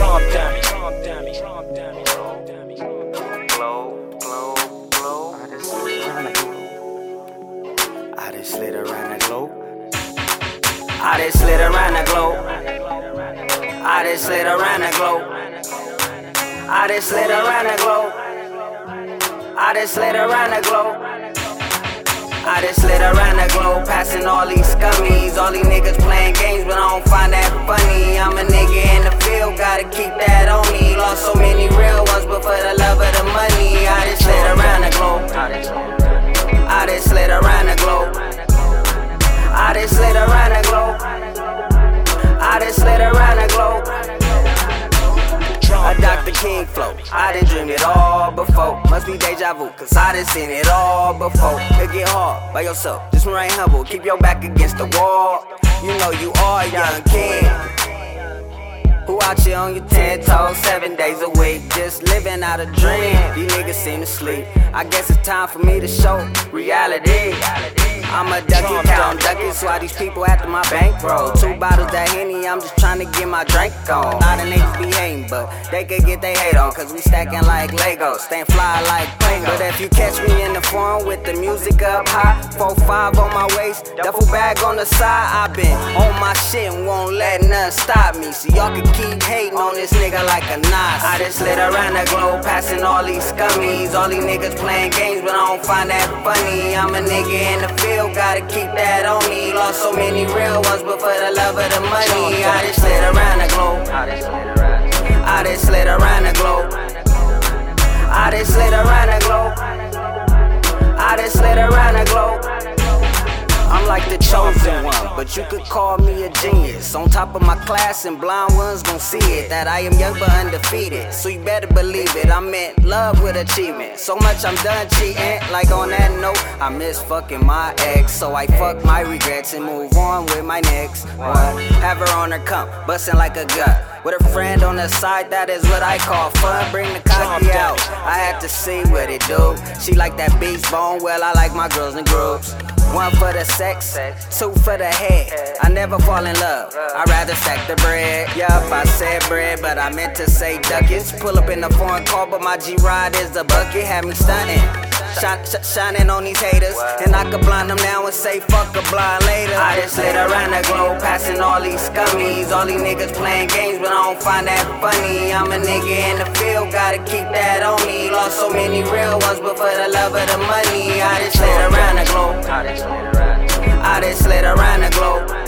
Drum Dummy. Drum Dummy. Drum Dummy. Drum Dummy. Glow, glow, glow. I just slid around the globe. I just slid around the globe. I just slid around the globe. I just slid around the globe. I just slid around the globe. I just slid around the globe. I just slid around the globe, passing all these scummies. All these niggas King flow. I done dreamed it all before. Must be deja vu, cause I done seen it all before. It get hard by yourself. Just remain humble. Keep your back against the wall. You know you are a young king. Who out here on your ten toes seven days a week, just living out a dream. These niggas seem to sleep. I guess it's time for me to show reality. I'm a ducky, count duckies. Why these people after my bankroll? Two bottles that henny, I'm just trying to get my drink on. A lot of niggas be hating, but they could get they hate on, cause we stacking like Legos, staying fly like Play But if you catch me in the forum with the music up high, 4-5 on my waist, duffel bag on the side, i been on my shit and won't let nothing stop me. So y'all can keep hating on this nigga like a Nas. I just slid around the globe, passing all these scummies. All these niggas playing games, but I don't find that funny. I'm a nigga in the field, gotta keep that on me. Lost so many real ones, but for the love of the money, I just slid around the globe. I just slid around the globe. I just slid around the globe. I just slid around the globe. I'm like the chosen one, but you could call me a genius. On top of my class, and blind ones gon' see it. That I am young but undefeated. So you better believe it. I'm in love with achievement. So much I'm done cheating. Like on that note, I miss fucking my ex. So I fuck my regrets and move on with my next one. Have her on her come, bustin' like a gut. With a friend on the side, that is what I call fun. Bring the cocky out. I have to see what it do. She like that beast bone, well, I like my girls in groups. One for the sex, two for the head. I never fall in love, i rather stack the bread. Yup, I said bread, but I meant to say duckets. Pull up in the foreign car, but my G ride is the bucket. Had me stunting. Shine, sh- shining on these haters, and I could blind them now and say fuck a blind later. I just slid around the globe, passing all these scummies. All these niggas playing games, but I don't find that funny. I'm a nigga in the field, gotta keep that on me. Lost so many real ones, but for the love of the money, I just slid around the globe. I just slid around the globe.